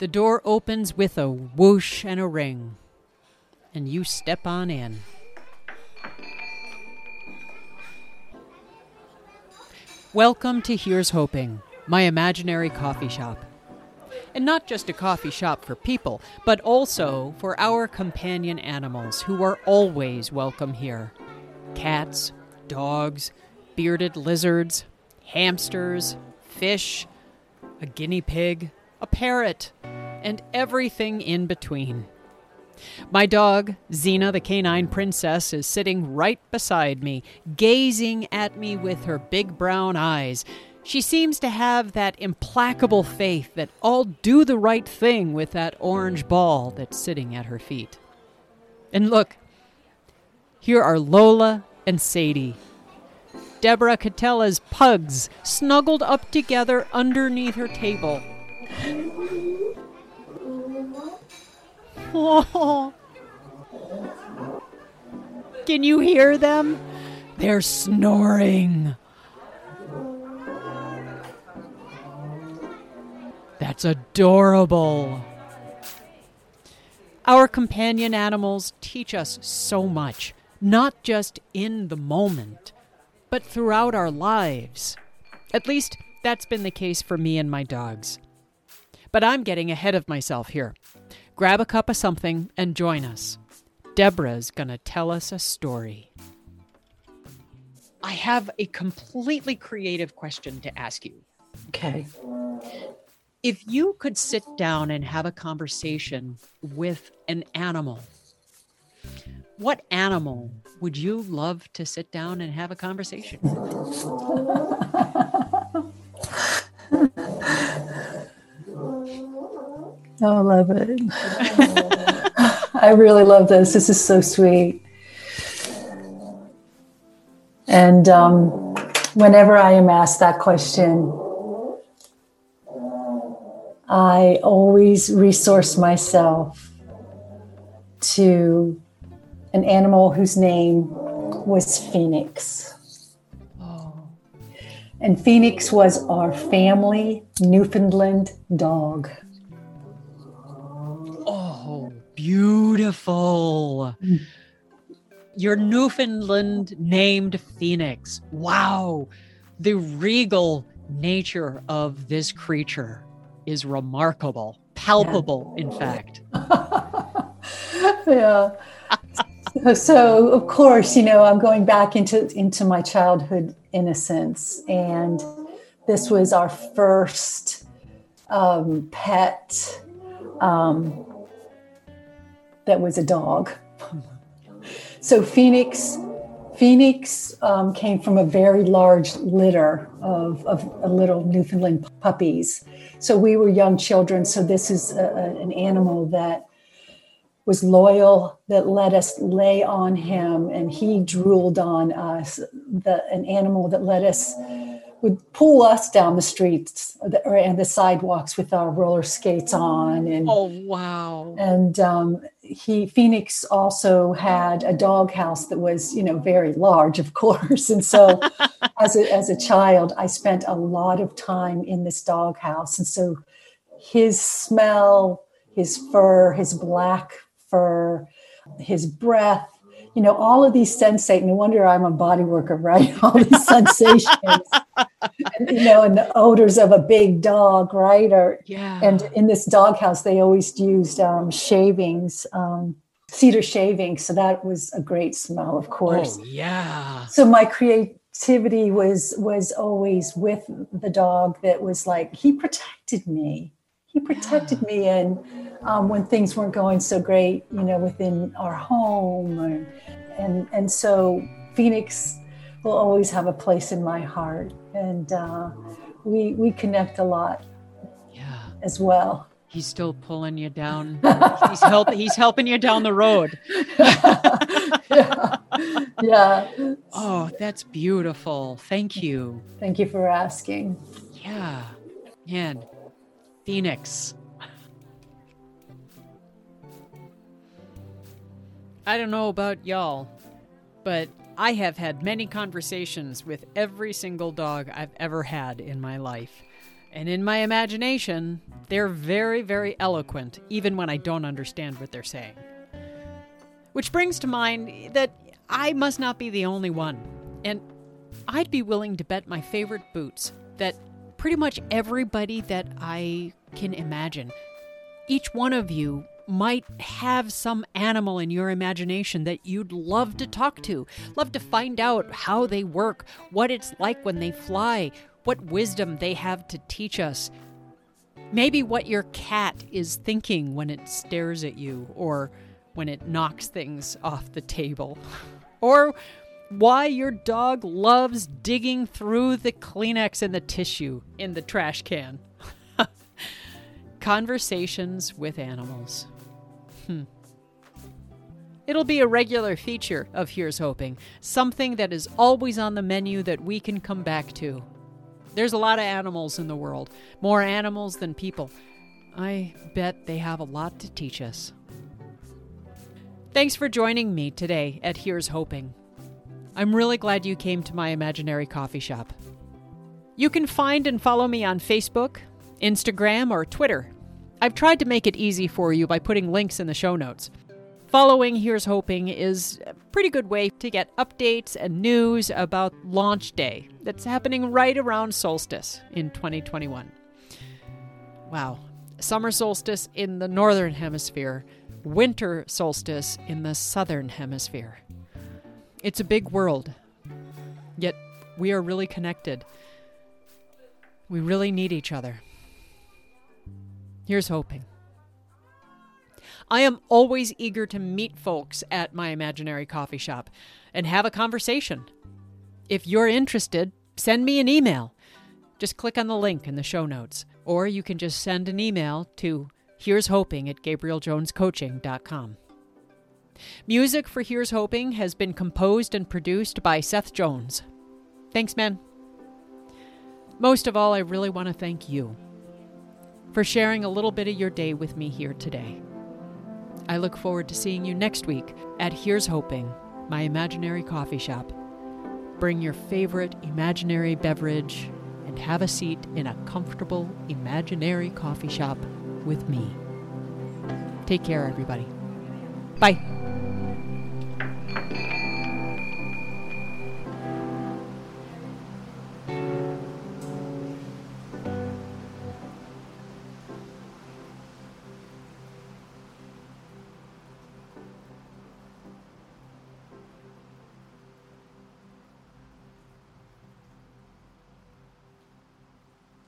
The door opens with a whoosh and a ring, and you step on in. Welcome to Here's Hoping, my imaginary coffee shop. And not just a coffee shop for people, but also for our companion animals who are always welcome here cats, dogs, bearded lizards, hamsters, fish, a guinea pig, a parrot, and everything in between. My dog, Xena the canine princess, is sitting right beside me, gazing at me with her big brown eyes. She seems to have that implacable faith that I'll do the right thing with that orange ball that's sitting at her feet. And look, here are Lola and Sadie. Deborah Cautela's pugs snuggled up together underneath her table. Oh. Can you hear them? They're snoring. That's adorable. Our companion animals teach us so much, not just in the moment, but throughout our lives. At least, that's been the case for me and my dogs. But I'm getting ahead of myself here. Grab a cup of something and join us. Deborah's gonna tell us a story. I have a completely creative question to ask you. Okay. If you could sit down and have a conversation with an animal, what animal would you love to sit down and have a conversation with? I love it. I really love this. This is so sweet. And um, whenever I am asked that question, I always resource myself to an animal whose name was Phoenix. Oh, And Phoenix was our family Newfoundland dog. Oh, beautiful. Your Newfoundland named Phoenix. Wow. The regal nature of this creature is remarkable, palpable, in fact. yeah. So, so of course, you know, I'm going back into into my childhood innocence, and this was our first um, pet um, that was a dog. so Phoenix, Phoenix um, came from a very large litter of, of little Newfoundland puppies. So we were young children. So this is a, a- an animal that was loyal, that let us lay on him, and he drooled on us. The, an animal that let us would pull us down the streets and the sidewalks with our roller skates on, and Oh, wow. and um, he Phoenix also had a doghouse that was you know very large, of course. And so, as a as a child, I spent a lot of time in this doghouse, and so his smell, his fur, his black fur, his breath. You know, all of these sensate. No wonder I'm a body worker, right? All these sensations, you know, and the odors of a big dog, right? Or Yeah. and in this doghouse, they always used um, shavings, um, cedar shavings. So that was a great smell, of course. Oh, yeah. So my creativity was was always with the dog. That was like he protected me. He protected me, and um, when things weren't going so great, you know, within our home, and and and so Phoenix will always have a place in my heart, and uh, we we connect a lot Yeah. as well. He's still pulling you down. he's help he's helping you down the road. yeah. yeah. Oh, that's beautiful. Thank you. Thank you for asking. Yeah. Man. Phoenix. I don't know about y'all, but I have had many conversations with every single dog I've ever had in my life. And in my imagination, they're very, very eloquent, even when I don't understand what they're saying. Which brings to mind that I must not be the only one. And I'd be willing to bet my favorite boots that pretty much everybody that I can imagine, each one of you might have some animal in your imagination that you'd love to talk to, love to find out how they work, what it's like when they fly, what wisdom they have to teach us. Maybe what your cat is thinking when it stares at you or when it knocks things off the table. Or why your dog loves digging through the Kleenex and the tissue in the trash can. Conversations with animals. Hmm. It'll be a regular feature of Here's Hoping, something that is always on the menu that we can come back to. There's a lot of animals in the world, more animals than people. I bet they have a lot to teach us. Thanks for joining me today at Here's Hoping. I'm really glad you came to my imaginary coffee shop. You can find and follow me on Facebook, Instagram, or Twitter. I've tried to make it easy for you by putting links in the show notes. Following Here's Hoping is a pretty good way to get updates and news about launch day that's happening right around solstice in 2021. Wow, summer solstice in the northern hemisphere, winter solstice in the southern hemisphere. It's a big world, yet we are really connected. We really need each other. Here's hoping. I am always eager to meet folks at my imaginary coffee shop and have a conversation. If you're interested, send me an email. Just click on the link in the show notes, or you can just send an email to here's hoping at gabrieljonescoaching.com. Music for Here's Hoping has been composed and produced by Seth Jones. Thanks, man. Most of all, I really want to thank you for sharing a little bit of your day with me here today. I look forward to seeing you next week at Here's Hoping, my imaginary coffee shop. Bring your favorite imaginary beverage and have a seat in a comfortable imaginary coffee shop with me. Take care, everybody. Bye.